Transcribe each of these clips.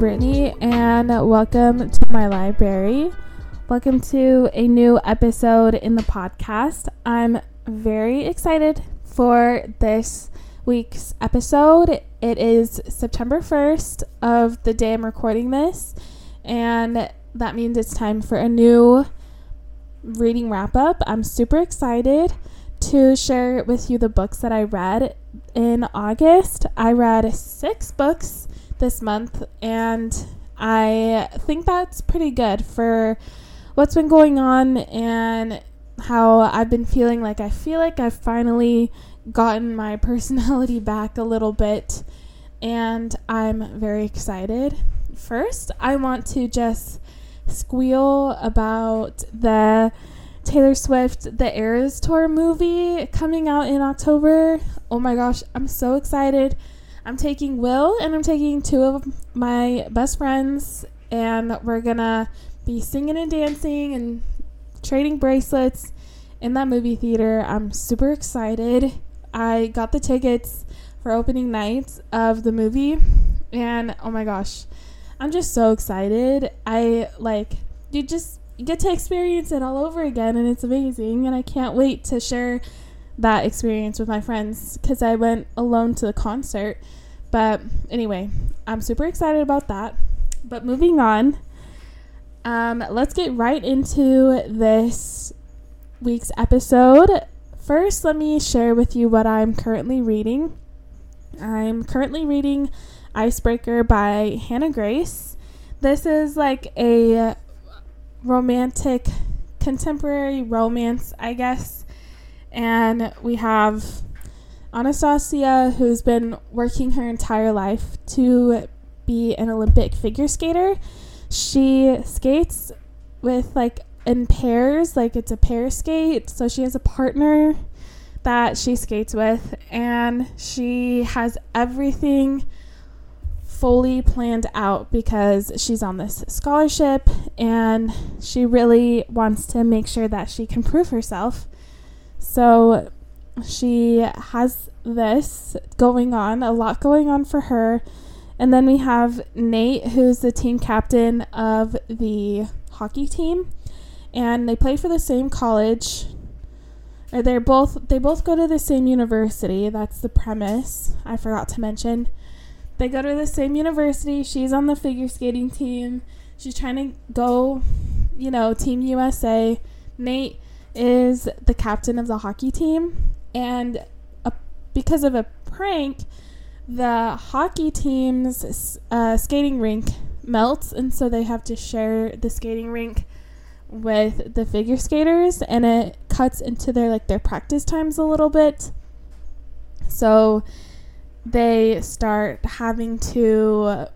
Brittany, and welcome to my library. Welcome to a new episode in the podcast. I'm very excited for this week's episode. It is September 1st of the day I'm recording this, and that means it's time for a new reading wrap up. I'm super excited to share with you the books that I read in August. I read six books this month, and I think that's pretty good for what's been going on and how I've been feeling like I feel like I've finally gotten my personality back a little bit, and I'm very excited. First, I want to just squeal about the Taylor Swift The Eras Tour movie coming out in October. Oh my gosh, I'm so excited. I'm taking Will and I'm taking two of my best friends, and we're gonna be singing and dancing and trading bracelets in that movie theater. I'm super excited. I got the tickets for opening night of the movie, and oh my gosh, I'm just so excited. I like you just get to experience it all over again and it's amazing and I can't wait to share that experience with my friends cuz I went alone to the concert. But anyway, I'm super excited about that. But moving on, um, let's get right into this week's episode. First, let me share with you what I'm currently reading. I'm currently reading Icebreaker by Hannah Grace. This is like a romantic contemporary romance, I guess. And we have Anastasia, who's been working her entire life to be an Olympic figure skater. She skates with like in pairs, like it's a pair skate. So she has a partner that she skates with, and she has everything fully planned out because she's on this scholarship and she really wants to make sure that she can prove herself. So she has this going on, a lot going on for her. And then we have Nate, who's the team captain of the hockey team, and they play for the same college. Or they're both they both go to the same university. That's the premise. I forgot to mention. They go to the same university. She's on the figure skating team. She's trying to go, you know, Team USA. Nate is the captain of the hockey team. And a, because of a prank, the hockey team's uh, skating rink melts. And so they have to share the skating rink with the figure skaters. And it cuts into their, like, their practice times a little bit. So they start having to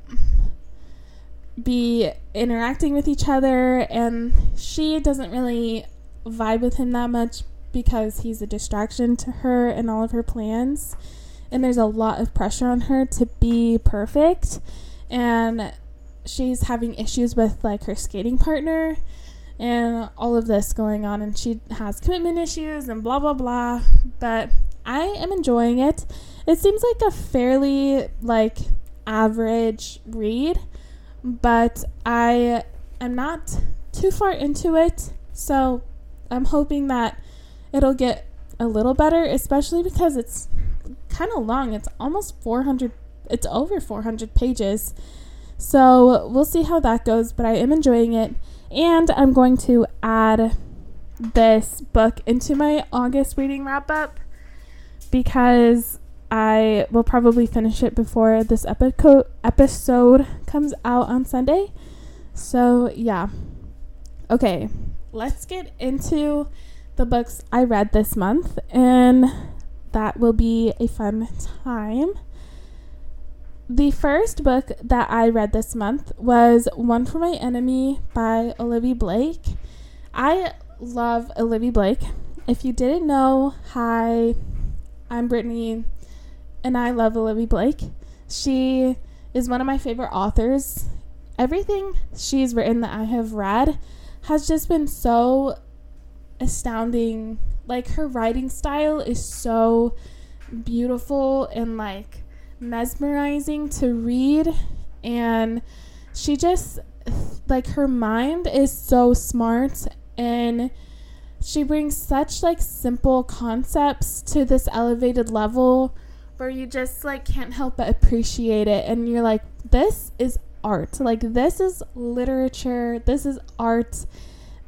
be interacting with each other and she doesn't really vibe with him that much because he's a distraction to her and all of her plans. And there's a lot of pressure on her to be perfect. And she's having issues with like her skating partner and all of this going on. And she has commitment issues and blah blah blah. But I am enjoying it. It seems like a fairly like average read, but I am not too far into it, so I'm hoping that it'll get a little better, especially because it's kind of long. It's almost 400 it's over 400 pages. So, we'll see how that goes, but I am enjoying it and I'm going to add this book into my August reading wrap up because I will probably finish it before this epico- episode comes out on Sunday. So, yeah. Okay, let's get into the books I read this month, and that will be a fun time. The first book that I read this month was One for My Enemy by Olivia Blake. I love Olivia Blake. If you didn't know, hi, I'm Brittany and I love Olivia Blake. She is one of my favorite authors. Everything she's written that I have read has just been so astounding. Like her writing style is so beautiful and like mesmerizing to read. And she just like her mind is so smart and she brings such like simple concepts to this elevated level where you just like can't help but appreciate it. And you're like this is art. Like this is literature. This is art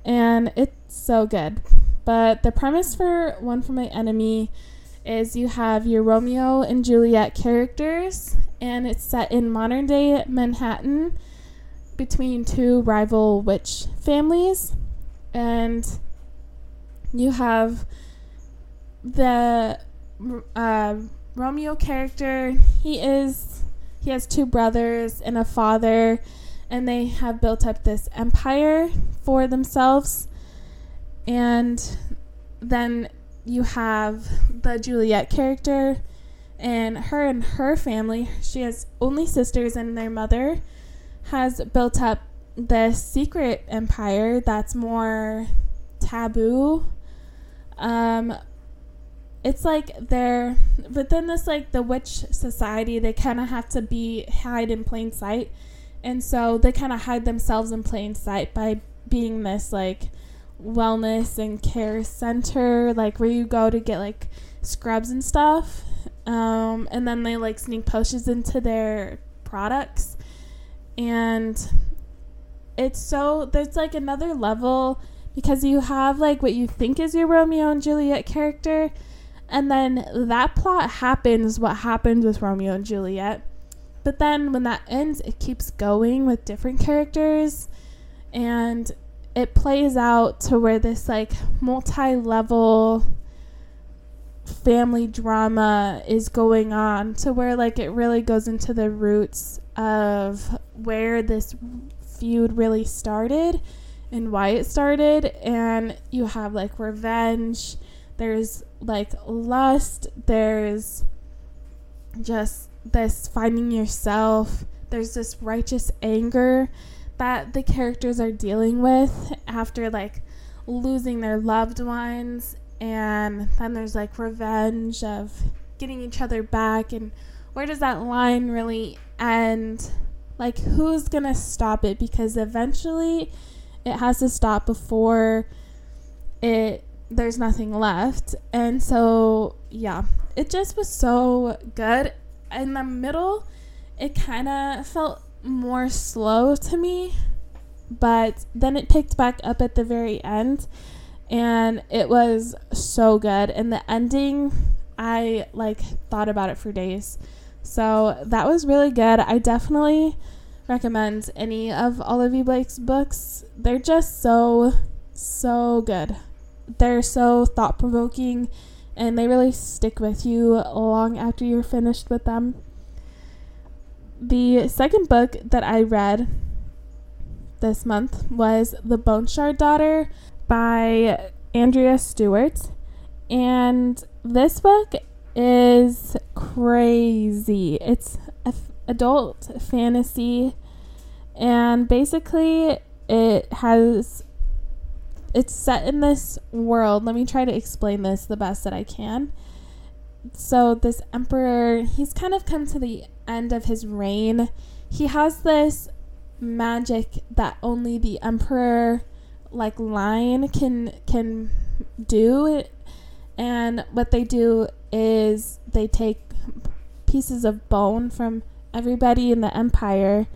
and it's so good. But the premise for one for my enemy is you have your romeo and juliet characters and it's set in modern day manhattan between two rival witch families. And you have the uh, Romeo character. He is he has two brothers and a father, and they have built up this empire for themselves. And then you have the Juliet character, and her and her family. She has only sisters, and their mother has built up this secret empire that's more taboo um, it's like they're within this like the witch society. They kind of have to be hide in plain sight, and so they kind of hide themselves in plain sight by being this like wellness and care center, like where you go to get like scrubs and stuff. Um, and then they like sneak potions into their products, and it's so there's like another level because you have like what you think is your Romeo and Juliet character, and then that plot happens what happens with Romeo and Juliet. But then when that ends, it keeps going with different characters and it plays out to where this like multi level family drama is going on to where like it really goes into the roots of where this feud really started and why it started. And you have like revenge there's like lust there's just this finding yourself there's this righteous anger that the characters are dealing with after like losing their loved ones and then there's like revenge of getting each other back and where does that line really end like who's gonna stop it because eventually it has to stop before it there's nothing left. And so, yeah, it just was so good. In the middle, it kind of felt more slow to me, but then it picked back up at the very end and it was so good. And the ending, I like thought about it for days. So, that was really good. I definitely recommend any of Olivia Blake's books. They're just so, so good. They're so thought provoking and they really stick with you long after you're finished with them. The second book that I read this month was The Bone Shard Daughter by Andrea Stewart. And this book is crazy. It's adult fantasy, and basically it has it's set in this world. Let me try to explain this the best that I can. So this emperor, he's kind of come to the end of his reign. He has this magic that only the emperor like line can can do and what they do is they take pieces of bone from everybody in the empire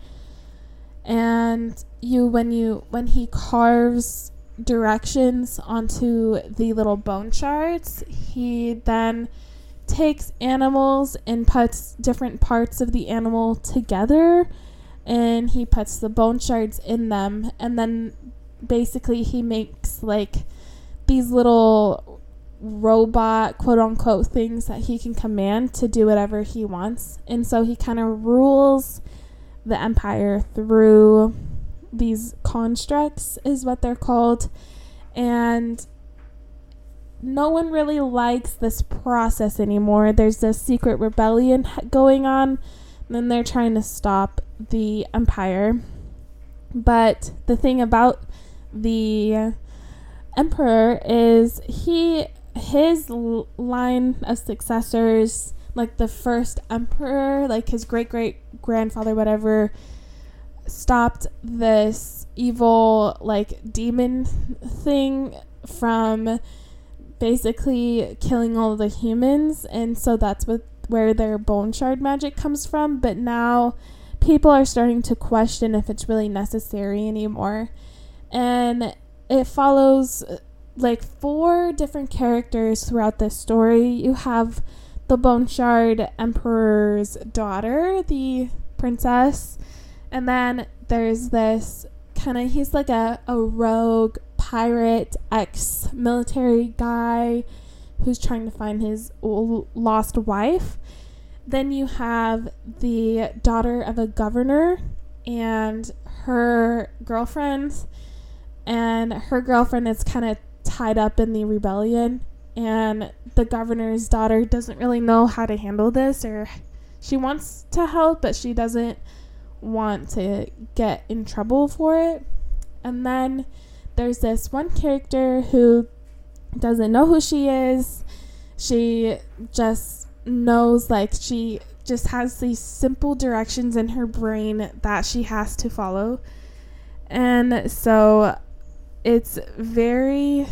and you when you when he carves directions onto the little bone shards he then takes animals and puts different parts of the animal together and he puts the bone shards in them and then basically he makes like these little robot quote unquote things that he can command to do whatever he wants. And so he kind of rules the empire through these constructs, is what they're called. And no one really likes this process anymore. There's this secret rebellion going on, and then they're trying to stop the empire. But the thing about the emperor is he his line of successors like the first emperor, like his great great grandfather, whatever, stopped this evil like demon thing from basically killing all the humans and so that's what where their bone shard magic comes from. But now people are starting to question if it's really necessary anymore. And it follows like four different characters throughout this story. You have the bone shard emperor's daughter the princess and then there's this kind of, he's like a, a rogue pirate, ex military guy who's trying to find his lost wife. Then you have the daughter of a governor and her girlfriend. And her girlfriend is kind of tied up in the rebellion. And the governor's daughter doesn't really know how to handle this, or she wants to help, but she doesn't want to get in trouble for it. And then there's this one character who doesn't know who she is. She just knows, like, she just has these simple directions in her brain that she has to follow. And so it's very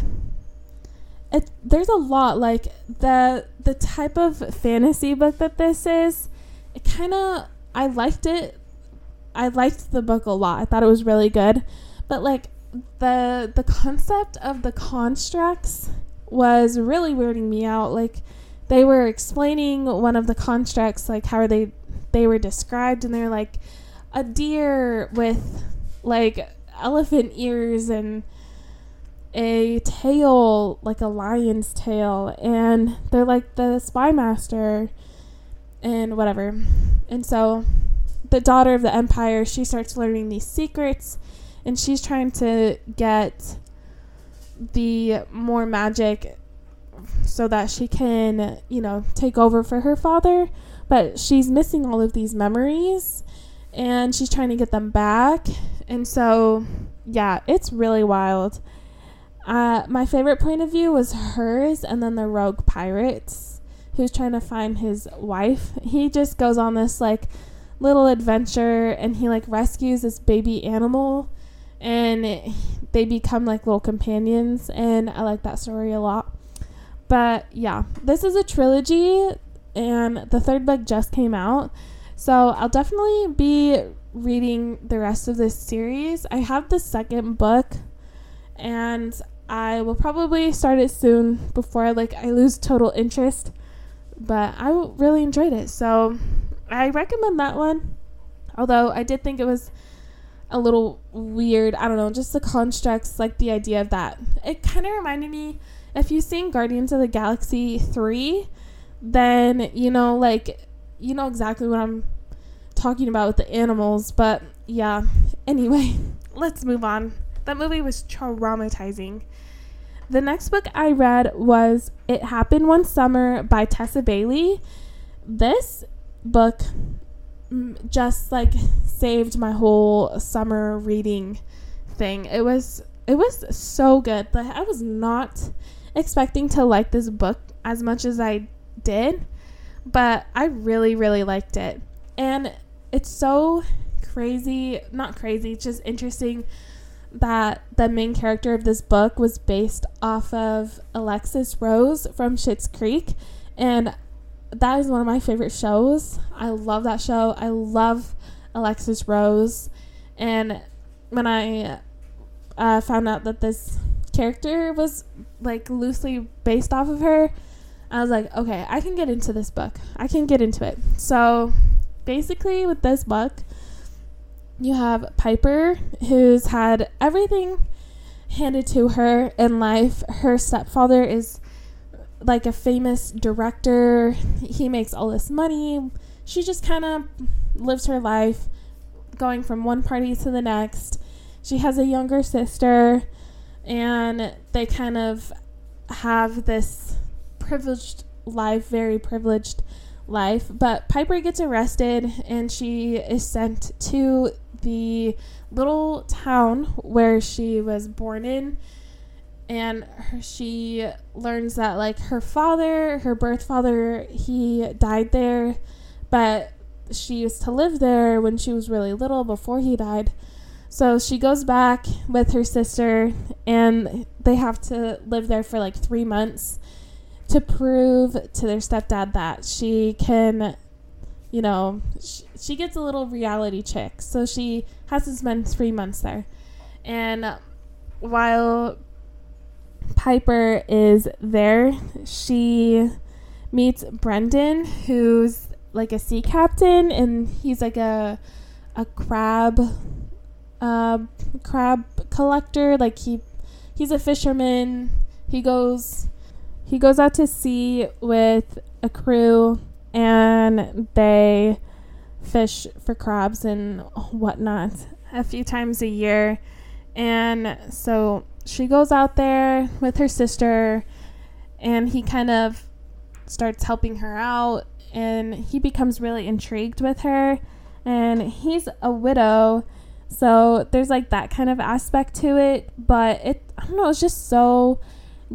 it, there's a lot like the the type of fantasy book that this is it kind of i liked it I liked the book a lot. I thought it was really good. But like the the concept of the constructs was really weirding me out. Like they were explaining one of the constructs, like how they they were described, and they're like a deer with like elephant ears and a tail like a lion's tail, and they're like the spy master and whatever. And so the daughter of the empire, she starts learning these secrets and she's trying to get the more magic so that she can, you know, take over for her father. But she's missing all of these memories and she's trying to get them back. And so, yeah, it's really wild. Uh, my favorite point of view was hers and then the rogue pirates who's trying to find his wife. He just goes on this like little adventure and he like rescues this baby animal and it, they become like little companions and I like that story a lot. But yeah, this is a trilogy and the third book just came out. So I'll definitely be reading the rest of this series. I have the second book and I will probably start it soon before like I lose total interest. But I really enjoyed it. So I recommend that one. Although I did think it was a little weird. I don't know, just the constructs, like the idea of that. It kind of reminded me if you've seen Guardians of the Galaxy 3, then you know, like, you know exactly what I'm talking about with the animals. But yeah, anyway, let's move on. That movie was traumatizing. The next book I read was It Happened One Summer by Tessa Bailey. This book just like saved my whole summer reading thing. It was it was so good. Like I was not expecting to like this book as much as I did, but I really really liked it. And it's so crazy, not crazy, just interesting that the main character of this book was based off of Alexis Rose from Schitt's Creek and that is one of my favorite shows. I love that show. I love Alexis Rose. And when I uh, found out that this character was like loosely based off of her, I was like, okay, I can get into this book. I can get into it. So basically, with this book, you have Piper, who's had everything handed to her in life. Her stepfather is like a famous director. He makes all this money. She just kind of lives her life going from one party to the next. She has a younger sister, and they kind of have this privileged life, very privileged life. But Piper gets arrested, and she is sent to the little town where she was born in and her, she learns that like her father, her birth father, he died there, but she used to live there when she was really little before he died. So she goes back with her sister, and they have to live there for like three months to prove to their stepdad that she can, you know, she, she gets a little reality check. So she has to spend three months there. And while Piper is there, she meets Brendan, who's like a sea captain, and he's like a a crab uh, crab collector. Like he he's a fisherman. He goes he goes out to sea with a crew, and they fish for crabs and whatnot a few times a year. And so she goes out there with her sister, and he kind of starts helping her out, and he becomes really intrigued with her. And he's a widow, so there's like that kind of aspect to it, but it I don't know, it's just so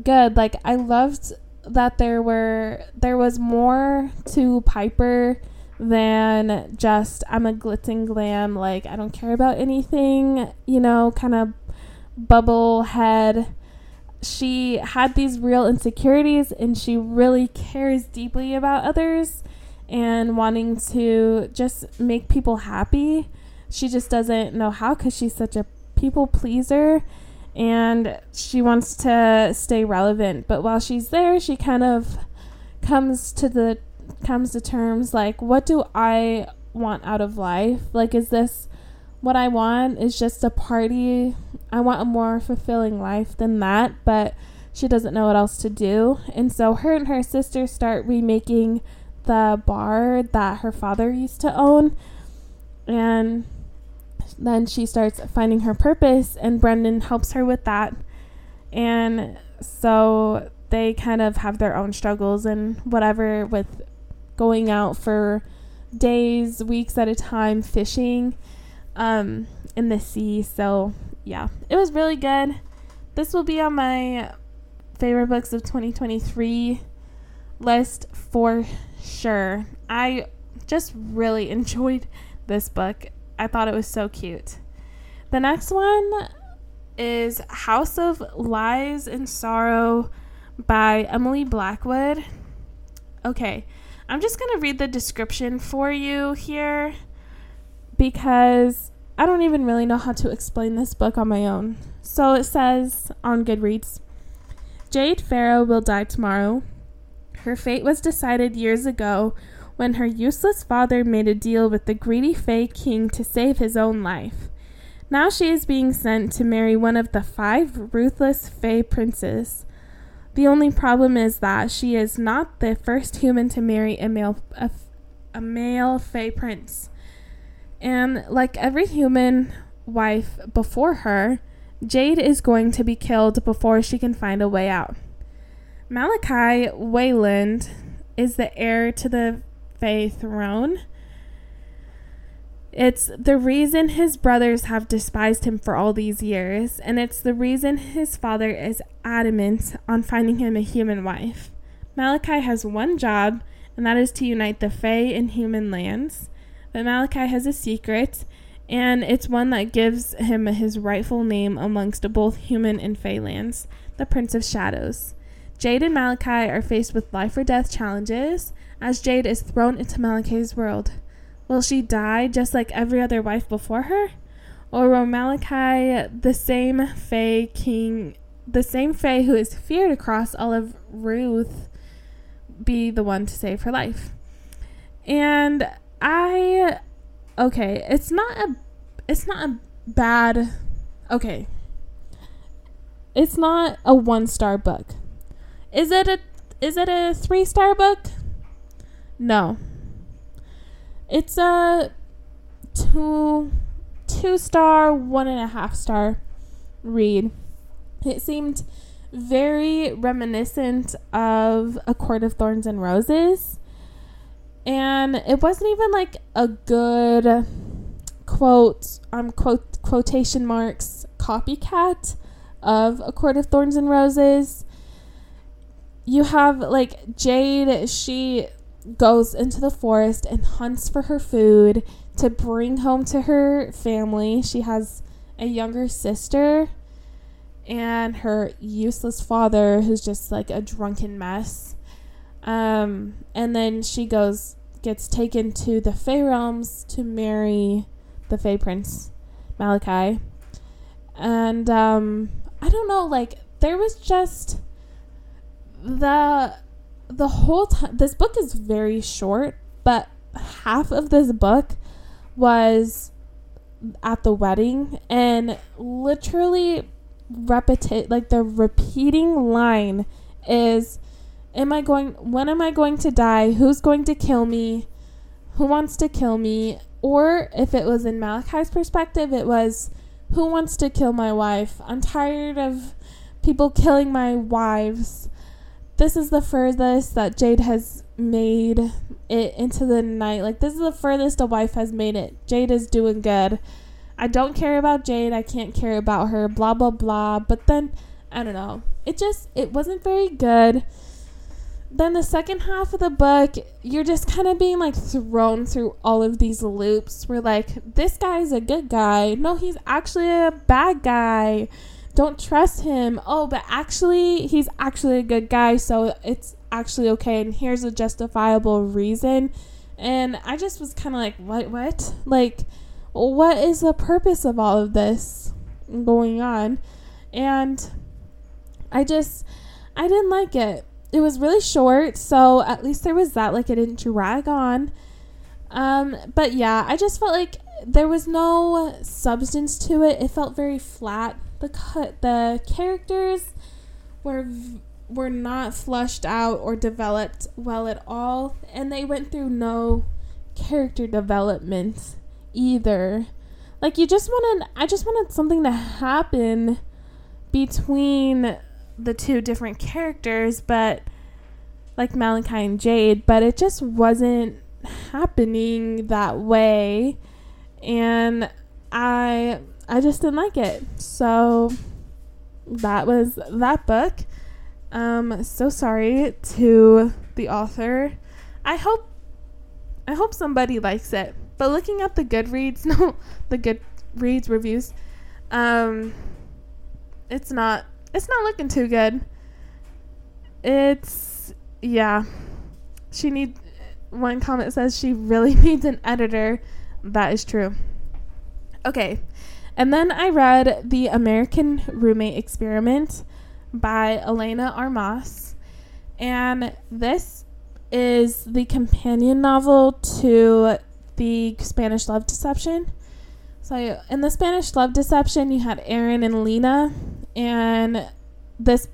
good. Like I loved that there were there was more to Piper than just I'm a glitz and glam, like I don't care about anything, you know, kind of bubble head. She had these real insecurities and she really cares deeply about others and wanting to just make people happy. She just doesn't know how because she's such a people pleaser and she wants to stay relevant. But while she's there, she kind of comes to the comes to terms like what do I want out of life? Like is this what I want is just a party. I want a more fulfilling life than that, but she doesn't know what else to do. And so her and her sister start remaking the bar that her father used to own. And then she starts finding her purpose, and Brendan helps her with that. And so they kind of have their own struggles and whatever with going out for days, weeks at a time fishing um, in the sea. So, yeah, it was really good. This will be on my favorite books of 2023 list for sure. I just really enjoyed this book. I thought it was so cute. The next one is House of Lies and Sorrow by Emily Blackwood. Okay, I'm just going to read the description for you here because I don't even really know how to explain this book on my own. So it says on Goodreads Jade Farrow will die tomorrow. Her fate was decided years ago when her useless father made a deal with the greedy Fae King to save his own life. Now she is being sent to marry one of the five ruthless Fae princes. The only problem is that she is not the first human to marry a male a, a male Fae prince. And like every human wife before her, Jade is going to be killed before she can find a way out. Malachi Wayland is the heir to the Fae throne. It's the reason his brothers have despised him for all these years, and it's the reason his father is adamant on finding him a human wife. Malachi has one job, and that is to unite the Fae and human lands. But Malachi has a secret, and it's one that gives him his rightful name amongst both human and Fae lands the Prince of Shadows. Jade and Malachi are faced with life or death challenges as Jade is thrown into Malachi's world. Will she die just like every other wife before her? Or will Malachi, the same Fae king, the same Fae who is feared across all of Rewyth, be the one to save her life? And I okay, it's not a it's not a bad okay. It's not a one star book. Is it a is it a three star book? No. It's a two two star, one and a half star read. It seemed very reminiscent of A Court of Thorns and Roses and it wasn't even like a good quote um quote quotation marks copycat of A Court of Thorns and Roses. You have like Jade, she goes into the forest and hunts for her food to bring home to her family. She has a younger sister and her useless father who's just like a drunken mess. Um, and then she goes gets taken to the Fae realms to marry the Fae Prince Malachi. And um, I don't know, like there was just the the whole time. This book is very short, but half of this book was at the wedding and literally repeat like the repeating line is am I going when am I going to die? Who's going to kill me? Who wants to kill me? Or if it was in Malachi's perspective, it was who wants to kill my wife? I'm tired of people killing my wives. This is the furthest that Jade has made it into the night. Like this is the furthest a wife has made it. Jade is doing good. I don't care about Jade. I can't care about her. Blah blah blah. But then I don't know. It just it wasn't very good then the second half of the book, you're just kind of being like thrown through all of these loops. Where like this guy's a good guy. No, he's actually a bad guy. Don't trust him. Oh, but actually, he's actually a good guy, so it's actually okay. And here's a justifiable reason. And I just was kind of like, what? What? Like, what is the purpose of all of this going on? And I just, I didn't like it it was really short, so at least there was that. Like it didn't drag on. Um, but yeah, I just felt like there was no substance to it. It felt very flat. The cut, the characters were were not flushed out or developed well at all, and they went through no character development either. Like you just wanted, I just wanted something to happen between the two different characters, but like Malachi and Jade, but it just wasn't happening that way. And I I just didn't like it. So that was that book. Um so sorry to the author. I hope I hope somebody likes it. But looking at the Goodreads, no, the Goodreads reviews, um it's not it's not looking too good. It's yeah. She need one comment says she really needs an editor. That is true. Okay. And then I read The American Roommate Experiment by Elena Armas. And this is the companion novel to the Spanish Love Deception. So in the Spanish Love Deception, you had Aaron and Lena, and this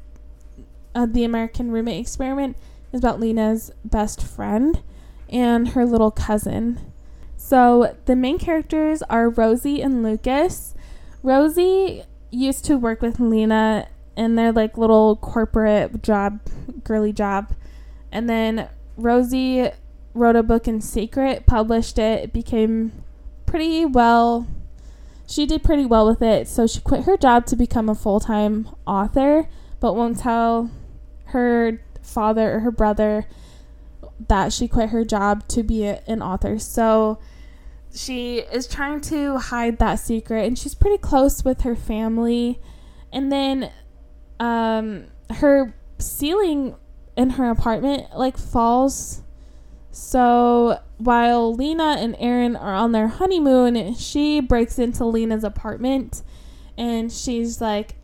uh, the American Roommate Experiment is about Lena's best friend and her little cousin. So the main characters are Rosie and Lucas. Rosie used to work with Lena in their like little corporate job, girly job. And then Rosie wrote a book in secret, published it, it became pretty well she did pretty well with it, so she quit her job to become a full-time author, but won't tell her father or her brother that she quit her job to be a, an author. So she is trying to hide that secret and she's pretty close with her family. And then um her ceiling in her apartment like falls. So while Lena and Aaron are on their honeymoon, she breaks into Lena's apartment and she's like,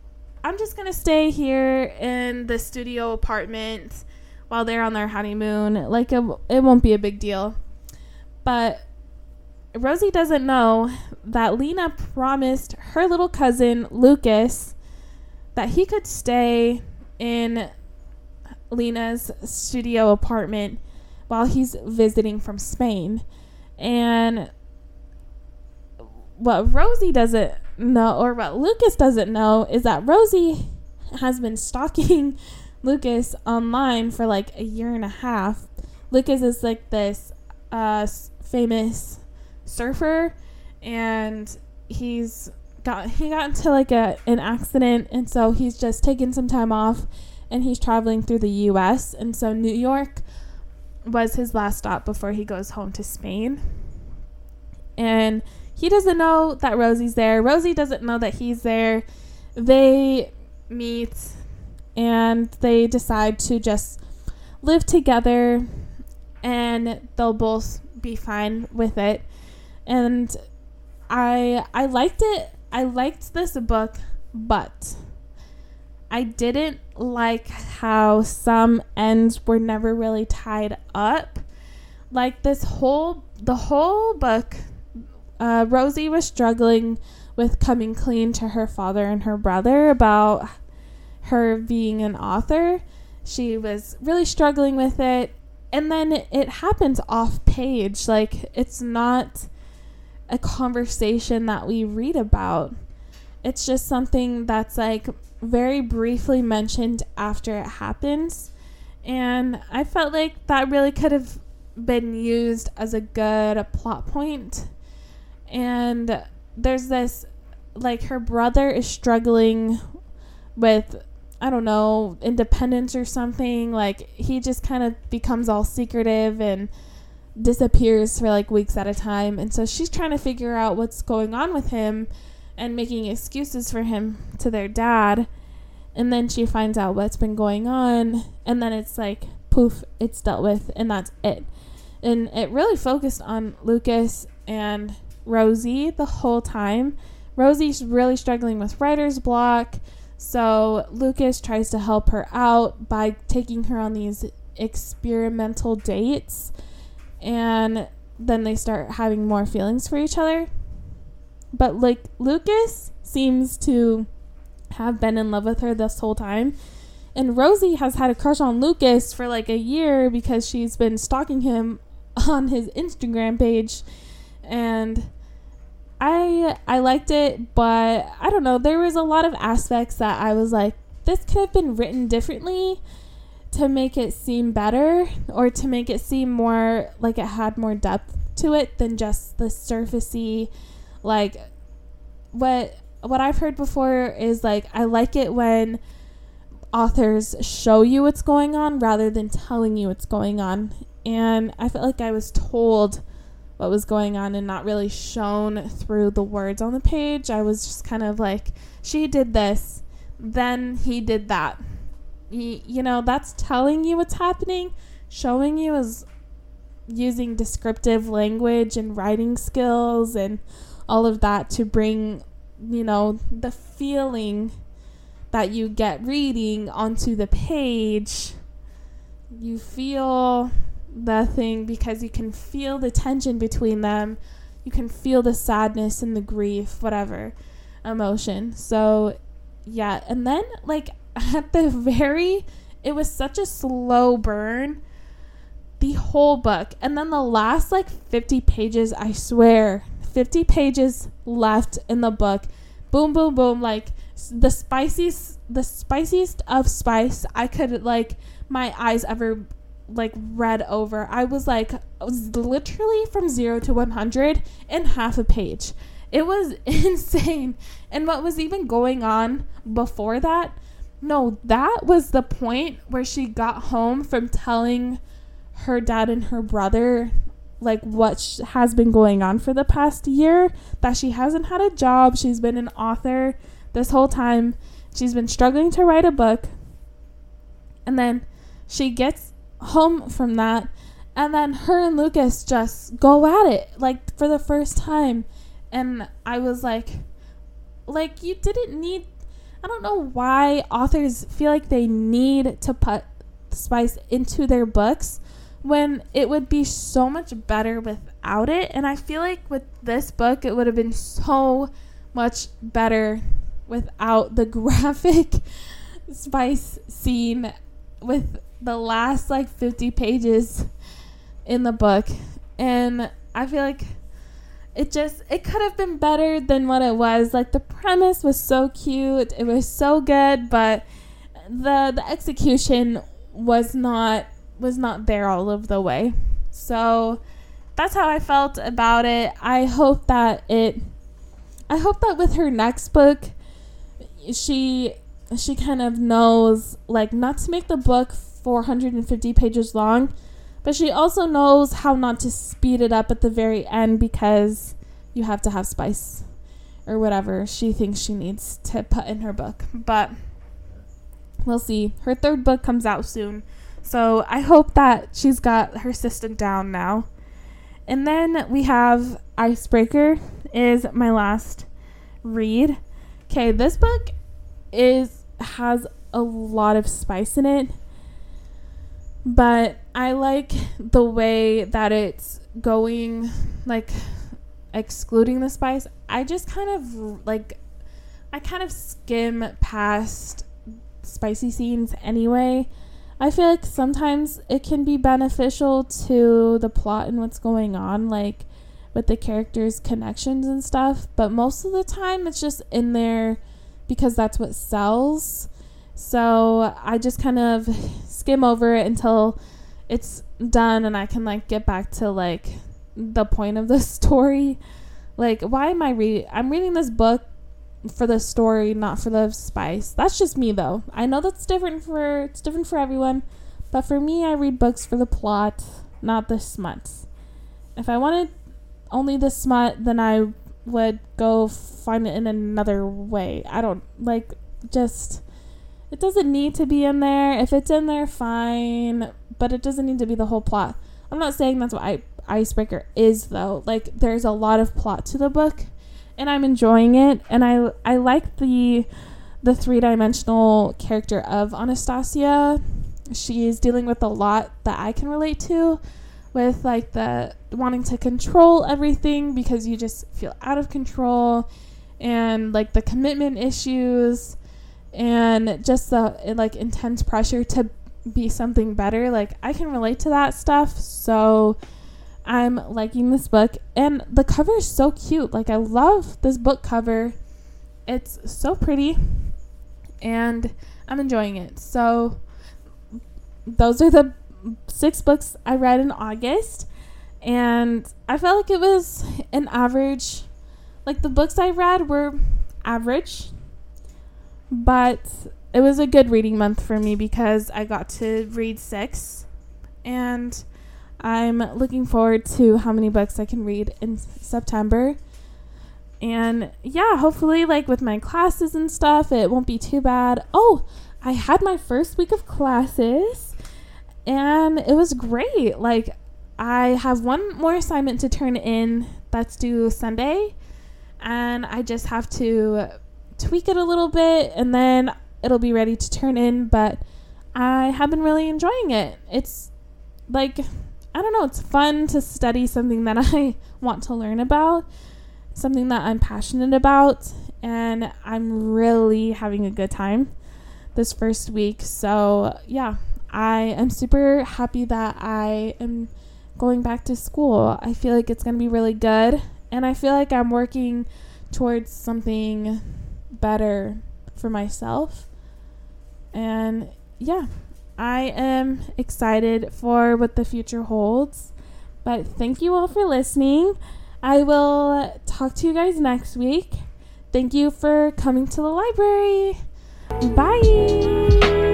I'm just gonna stay here in the studio apartment while they're on their honeymoon. Like it, it won't be a big deal. But Rosie doesn't know that Lena promised her little cousin Lucas that he could stay in Lena's studio apartment while he's visiting from Spain. And what Rosie doesn't know, or what Lucas doesn't know, is that Rosie has been stalking Lucas online for like a year and a half. Lucas is like this uh, famous surfer, and he's got he got into like a an accident and so he's just taking some time off and he's traveling through the US and so New York was his last stop before he goes home to Spain. And he doesn't know that Rosie's there. Rosie doesn't know that he's there. They meet and they decide to just live together and they'll both be fine with it. And I I liked it. I liked this book, but I didn't like how some ends were never really tied up. Like this whole the whole book uh, Rosie was struggling with coming clean to her father and her brother about her being an author. She was really struggling with it. And then it happens off page. Like, it's not a conversation that we read about. It's just something that's like very briefly mentioned after it happens. And I felt like that really could have been used as a good plot point. And there's this like her brother is struggling with I don't know, independence or something. Like he just kind of becomes all secretive and disappears for like weeks at a time. And so she's trying to figure out what's going on with him and making excuses for him to their dad. And then she finds out what's been going on. And then it's like, poof, it's dealt with. And that's it. And it really focused on Lucas and Rosie the whole time. Rosie's really struggling with writer's block. So Lucas tries to help her out by taking her on these experimental dates. And then they start having more feelings for each other. But like Lucas seems to have been in love with her this whole time. And Rosie has had a crush on Lucas for like a year because she's been stalking him on his Instagram page. And I I liked it, but I don't know. There was a lot of aspects that I was like, this could have been written differently to make it seem better or to make it seem more like it had more depth to it than just the surfacey like what what I've heard before is like I like it when authors show you what's going on rather than telling you what's going on. And I felt like I was told what was going on and not really shown through the words on the page. I was just kind of like, she did this, then he did that. Y- you know, that's telling you what's happening. Showing you is using descriptive language and writing skills and all of that to bring, you know, the feeling that you get reading onto the page. You feel the thing because you can feel the tension between them. You can feel the sadness and the grief, whatever emotion. So, yeah. And then, like, at the very, it was such a slow burn, the whole book. And then the last, like, 50 pages, I swear, 50 pages left in the book. Boom, boom, boom. Like, the spiciest, the spiciest of spice I could, like, my eyes ever like read over. I was like I was literally from 0 to 100 in half a page. It was insane. And what was even going on before that? No, that was the point where she got home from telling her dad and her brother like what sh- has been going on for the past year that she hasn't had a job she's been an author this whole time she's been struggling to write a book and then she gets home from that. And then her and Lucas just go at it like for the first time. And I was like, like, you didn't need. I don't know why authors feel like they need to put spice into their books when it would be so much better without it. And I feel like with this book, it would have been so much better without the graphic spice scene with the last like 50 pages in the book. And i feel like it just it could have been better than what it was. Like the premise was so cute. It was so good but the the execution was not was not there all of the way so that's how i felt about it i hope that it I hope that with her next book, she she kind of knows like not to make the book 450 pages long, but she also knows how not to speed it up at the very end because you have to have spice or whatever she thinks she needs to put in her book. But we'll see. Her third book comes out soon. So I hope that she's got her system down now. And then we have Icebreaker is my last read. Okay, this book is has a lot of spice in it. But I like the way that it's going like excluding the spice. I just kind of like I kind of skim past spicy scenes anyway. I feel like sometimes it can be beneficial to the plot and what's going on, like with the characters' connections and stuff, but most of the time it's just in there because that's what sells. So I just kind of skim over it until it's done and I can like get back to like the point of the story. Like, why am I reading? I'm reading this book for the story, not for the spice. That's just me though. I know that's different for it's different for everyone, but for me I read books for the plot, not the smut. If I wanted only the smut, then I would go find it in another way. I don't like just it doesn't need to be in there. If it's in there fine, but it doesn't need to be the whole plot. I'm not saying that's what I icebreaker is though. Like there's a lot of plot to the book and I'm enjoying it. And I I like the the three dimensional character of Anastasia. She is dealing with a lot that I can relate to, with like the wanting to control everything because you just feel out of control, and like the commitment issues, and just the like intense pressure to be something better. Like I can relate to that stuff. So I'm liking this book and the cover is so cute. Like I love this book cover. It's so pretty and I'm enjoying it. So those are the six books I read in August and I felt like it was an average like the books I read were average but it was a good reading month for me because I got to read six and I'm looking forward to how many books I can read in September. And yeah, hopefully, like with my classes and stuff, it won't be too bad. Oh, I had my first week of classes and it was great. Like, I have one more assignment to turn in that's due Sunday, and I just have to tweak it a little bit and then it'll be ready to turn in. But I have been really enjoying it. It's like I don't know, it's fun to study something that I want to learn about, something that I'm passionate about, and I'm really having a good time this first week. So, yeah, I am super happy that I am going back to school. I feel like it's going to be really good, and I feel like I'm working towards something better for myself. And yeah, I am excited for what the future holds. But thank you all for listening. I will talk to you guys next week. Thank you for coming to the library. Bye.